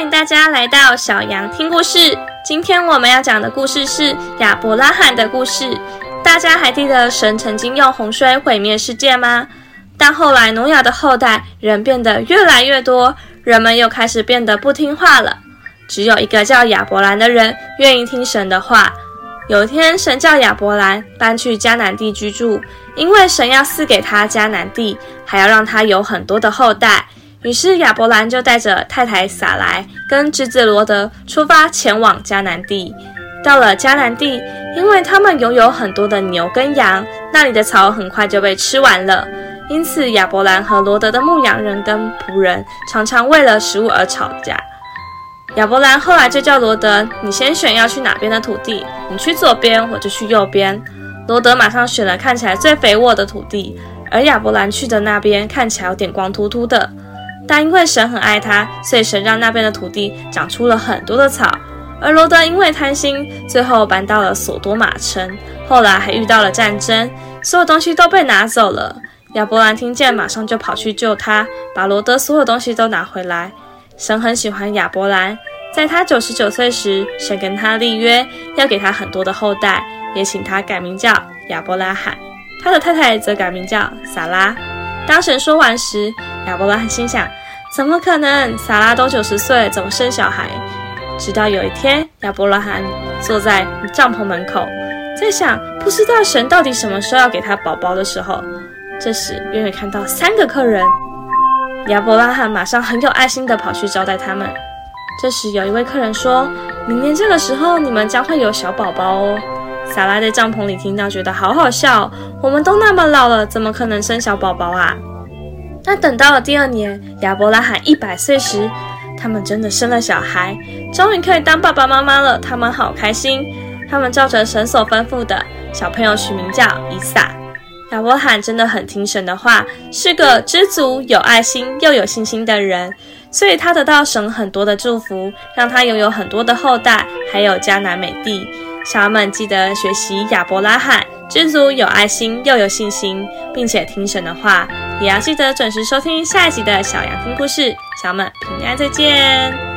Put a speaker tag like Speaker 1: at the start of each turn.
Speaker 1: 欢迎大家来到小羊听故事。今天我们要讲的故事是亚伯拉罕的故事。大家还记得神曾经用洪水毁灭世界吗？但后来挪亚的后代人变得越来越多，人们又开始变得不听话了。只有一个叫亚伯兰的人愿意听神的话。有一天，神叫亚伯兰搬去迦南地居住，因为神要赐给他迦南地，还要让他有很多的后代。于是亚伯兰就带着太太撒莱跟侄子罗德出发前往迦南地。到了迦南地，因为他们拥有很多的牛跟羊，那里的草很快就被吃完了。因此亚伯兰和罗德的牧羊人跟仆人常常为了食物而吵架。亚伯兰后来就叫罗德：“你先选要去哪边的土地，你去左边，我就去右边。”罗德马上选了看起来最肥沃的土地，而亚伯兰去的那边看起来有点光秃秃的。但因为神很爱他，所以神让那边的土地长出了很多的草。而罗德因为贪心，最后搬到了索多玛城。后来还遇到了战争，所有东西都被拿走了。亚伯兰听见，马上就跑去救他，把罗德所有东西都拿回来。神很喜欢亚伯兰，在他九十九岁时，神跟他立约，要给他很多的后代，也请他改名叫亚伯拉罕。他的太太则改名叫撒拉。当神说完时，亚伯拉罕心想。怎么可能？撒拉都九十岁，怎么生小孩？直到有一天，亚伯拉罕坐在帐篷门口，在想，不知道神到底什么时候要给他宝宝的时候，这时远远看到三个客人，亚伯拉罕马上很有爱心地跑去招待他们。这时有一位客人说：“明年这个时候，你们将会有小宝宝哦。”撒拉在帐篷里听到，觉得好好笑。我们都那么老了，怎么可能生小宝宝啊？但等到了第二年，亚伯拉罕一百岁时，他们真的生了小孩，终于可以当爸爸妈妈了。他们好开心。他们照着神所吩咐的，小朋友取名叫以撒。亚伯罕真的很听神的话，是个知足、有爱心又有信心的人，所以他得到神很多的祝福，让他拥有很多的后代，还有迦南美地。小孩们记得学习亚伯拉罕，知足、有爱心又有信心，并且听神的话。也要记得准时收听下一集的小羊听故事，小们平安再见。